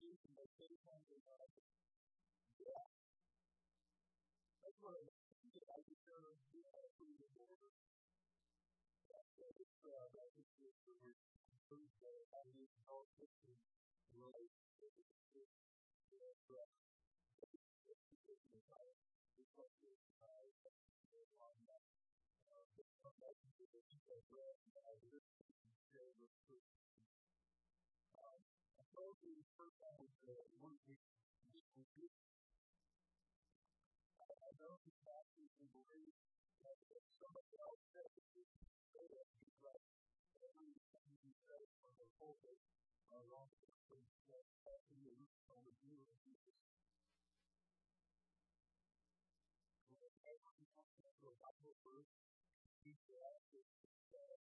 used in my faith on your life. Yeah. That's what I think that I deserve the from the Lord. That's what it's for. That is the word. First that I need help with the life of the church. Thank you. The, the first time was one week I know the pastors and believe that somebody else said that you say that you like every time you say from the pulpit or on the pulpit that in the view of Jesus. Whenever you come to a Bible verse, you should ask yourself,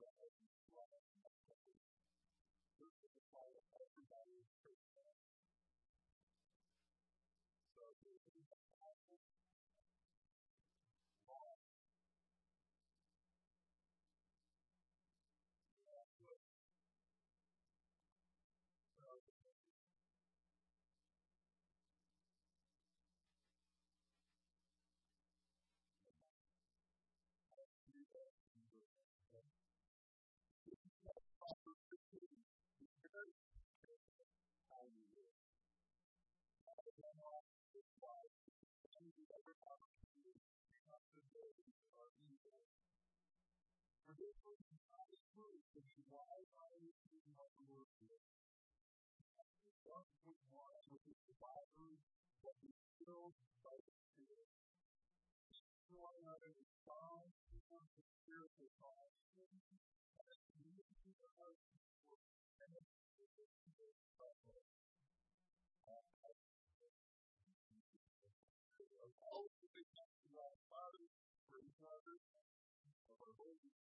everybody in For reason, God is proved to be wise anything of the word here. One point one, which is the Bible that is filled by the Spirit. One another is bound to one the spiritual bond. And the community of our people and the Spirit of all the big Father, for each other, of our Holy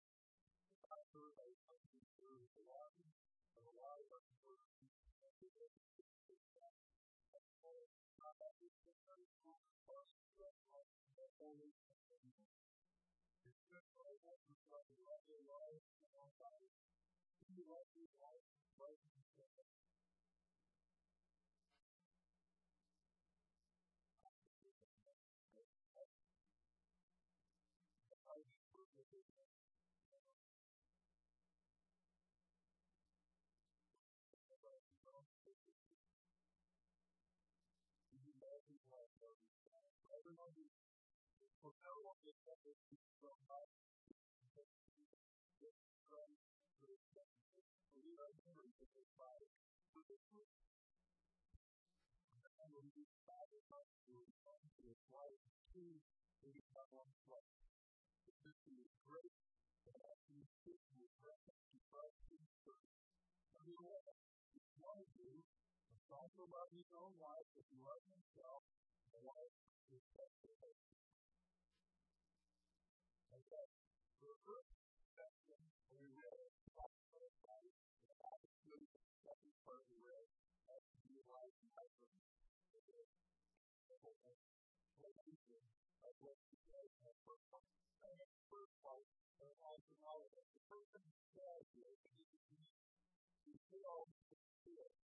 serve as something to serve the body, and allow us to serve the Thank you. life of these guys. For everyone who, for everyone who said this is from my friend, for this message, for we are members of this body, for this group. And we use five of us to respond to this life, two, to become one flesh. The system is great, and as we speak, we reference to Christ in church. And we all want to do also love his own life if he loves himself, the life is sanctified. And that the first section we read, the attitude, the second part we read, that to be alive in my purpose, of what he says in the first part. And in the first part, there's also knowledge that the person who has it, he is the field, the field,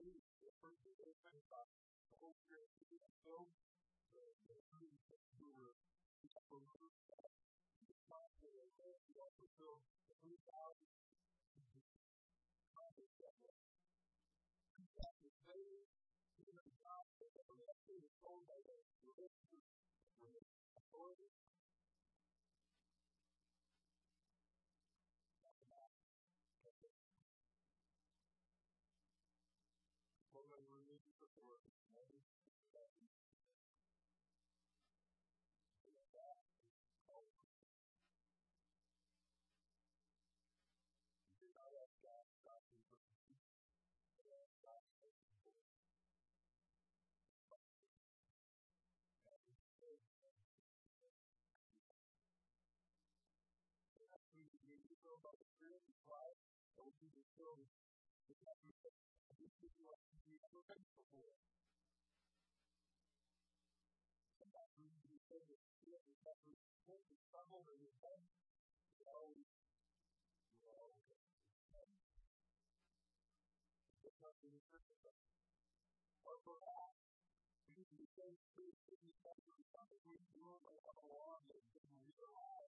see the person that comes up, the Holy Spirit to be filled, the fruit that you. were believed that the gospel of God you are fulfilled, the fruit of the faith, the gospel, the blessing, the soul, the authority, story. But that is this is what we are grateful for. Sometimes we can say that we have recovered from the trouble and the pain. We always, we always, or perhaps we can be so free to be able to come to the world of our lives and realize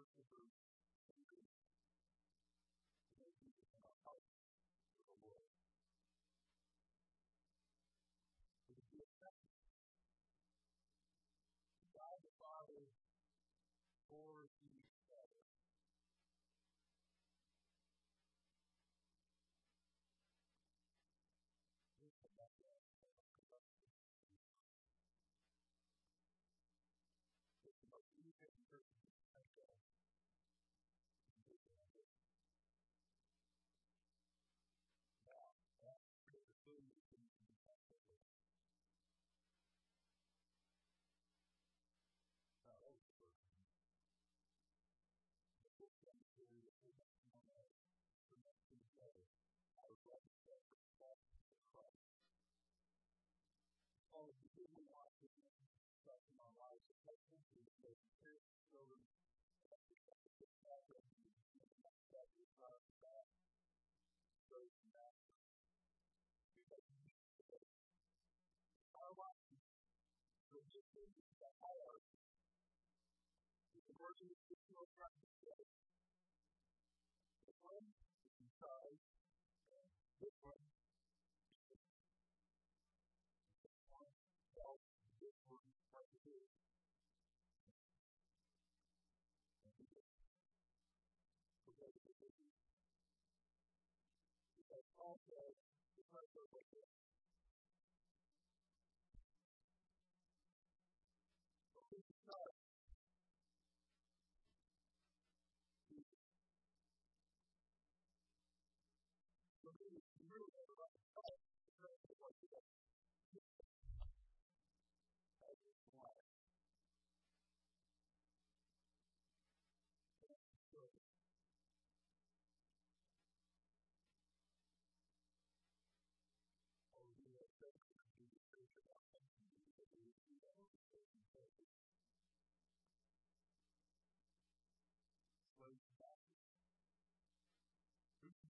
worshipers, stuff in our lives them to take care of children. That is. Because our life, the mission, the hierarchy, the organizational practice, the Says, because they're wicked.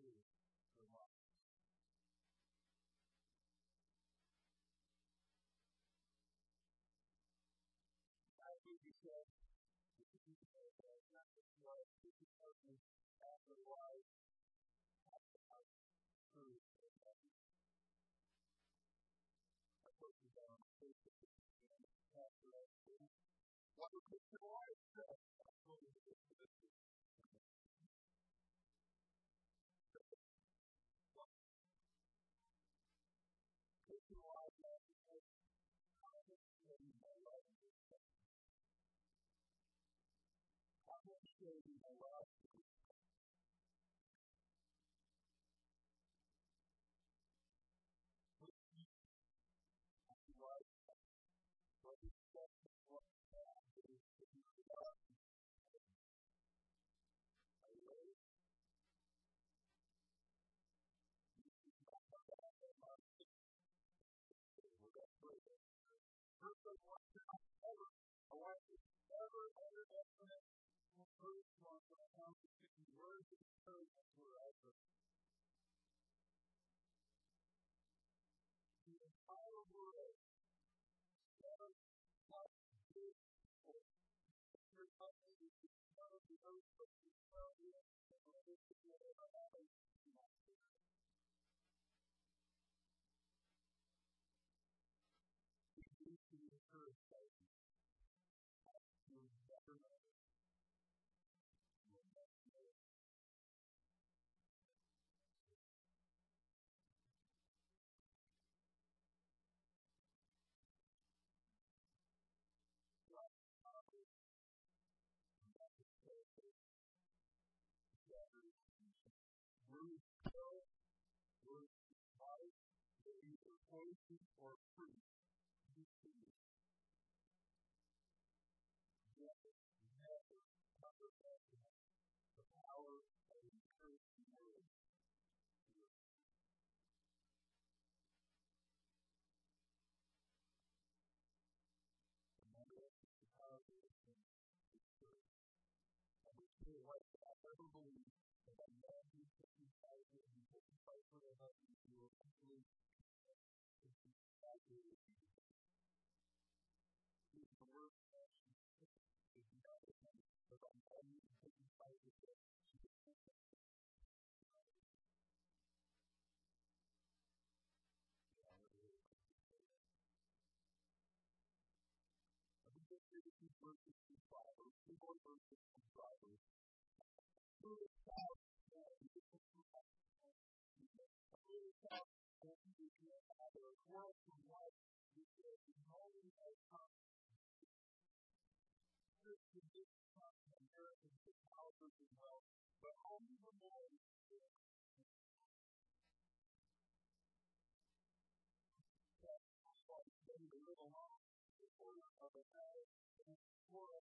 to their lives. As said, life, after life, truth, and you after life, what would life? Demonstrating a love First of all, ever, I want to ever, ever, ever, first one it comes to speaking words of encouragement others. The entire world never not good for your company to know the oath of the value and the history of our lives. Words kill, words life, they're either poison or fruit. verses 5, verses 1, verses 5. Who is that I'm really proud of you.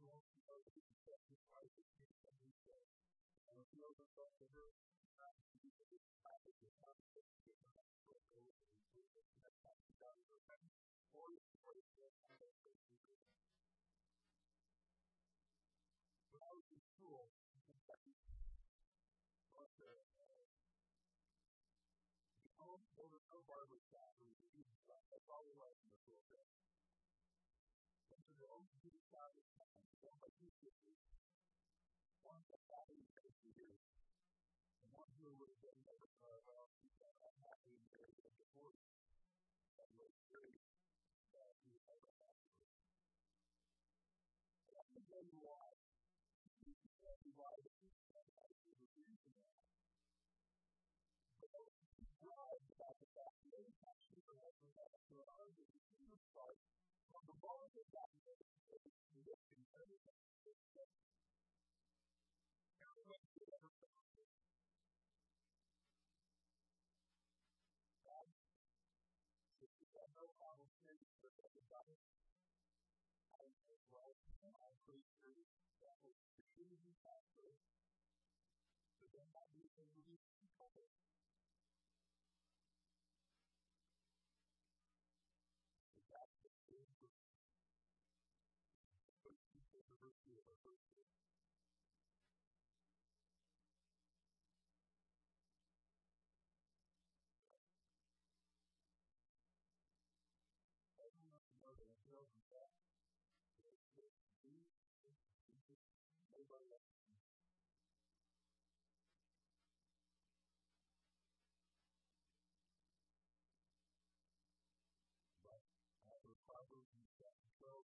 small component of the price of Jesus and we say, I was no result of her, not Jesus, I was the promise of the God, so go and receive it, and that's not the God of her friend, or the price of the God of her When I was in school in Kentucky, but the, uh, the home over no barber shop, it was a huge shop, that's all we liked in the school day. Went to the only beauty shop in town, owned by two sisters. One got out of the for and one who was uh, never, uh, well, she's uh, unhappy and married and divorced. That was very, uh, she was ever afterwards. Let me tell you why. You can tell me why the people that was the reason why. But drive about the fact that every time she ever after a hundred, she on the moment of that condition, everything is changed. Everyone who ever found it. God, if you don't know how to say this to everybody, I would say, well, I'm pretty sure that was the truth of the gospel, but then that reason we need to be covered.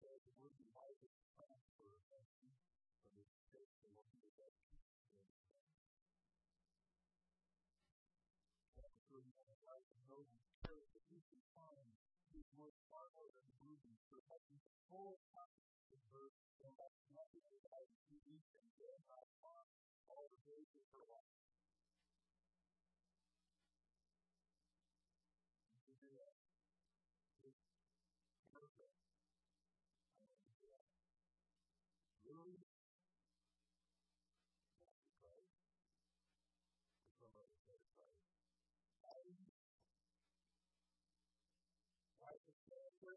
12 says, the word life is of from the state to the best Chapter 31, life and hope and spirit, the peace and time, is more than the movie, so that full her, and and all the. Really? That's the Christ. The somebody. Life is better. Four.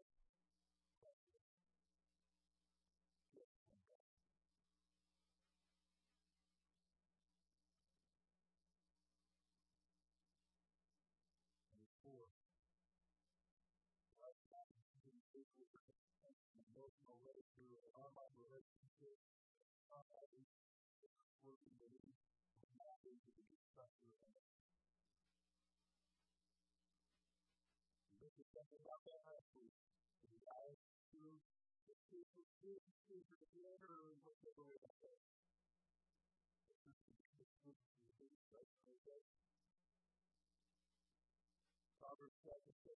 to our relationship, find where we believe we're not into the structure of it. This is something about that last week. The guys who the people who are the letter and what they're going to say. This is the biggest group of the biggest question of the Proverbs chapter 6.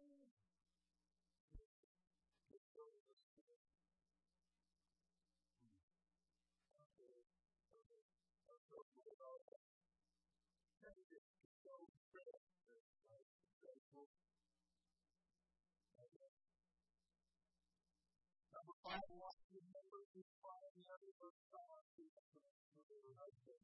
Number five, we want to remember who primary verse God is. Remember the right thing.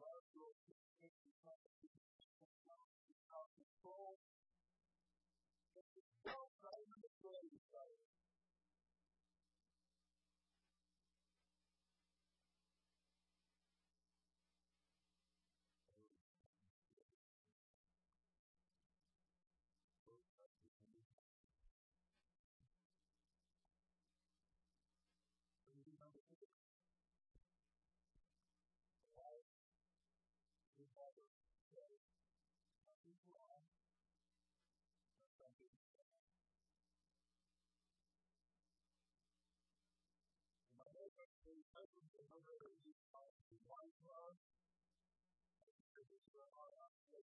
Well, I understand.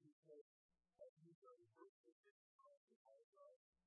people, as you. go through this, you apologize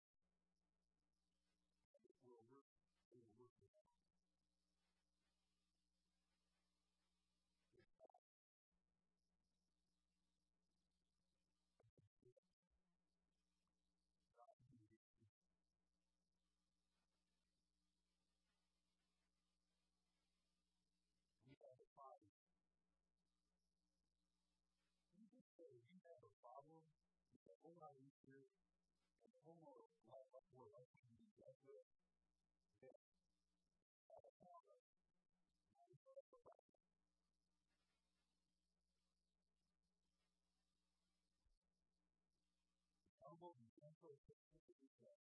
humble and gentle as the people.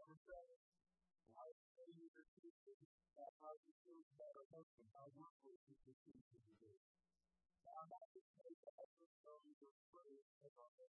Number seven, why say you the truth is that how you feel better work and how work will be the truth of the day. Now, not to say that I will show you the praise of our Lord,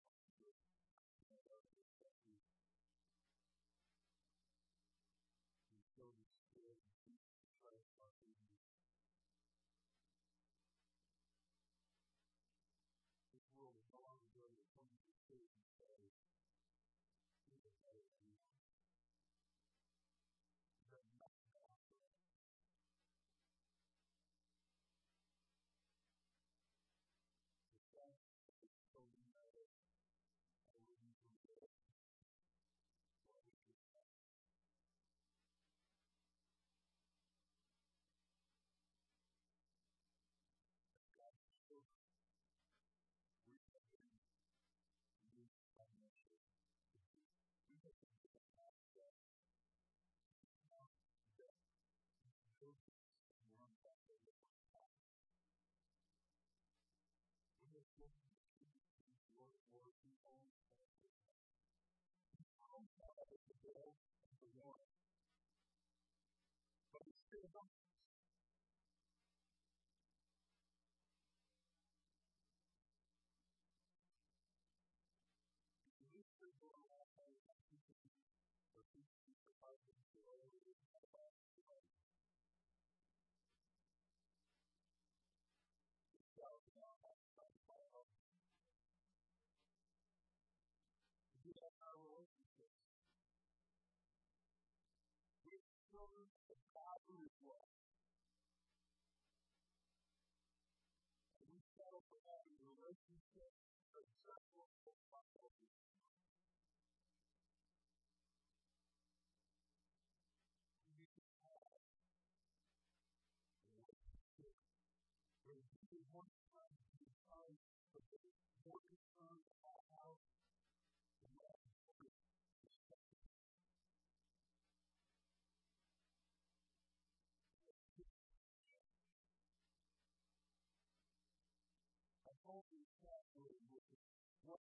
what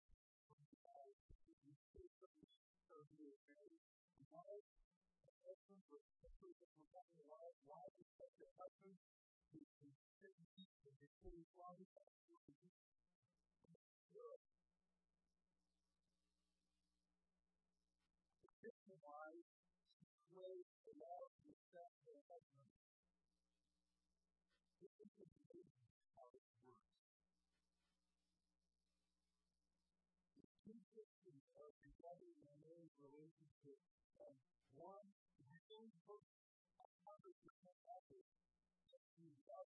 Christian life, ways to love, respect, and husband. and gathering in a marriage relationship of one, the same person, 100% effort that you love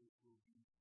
will be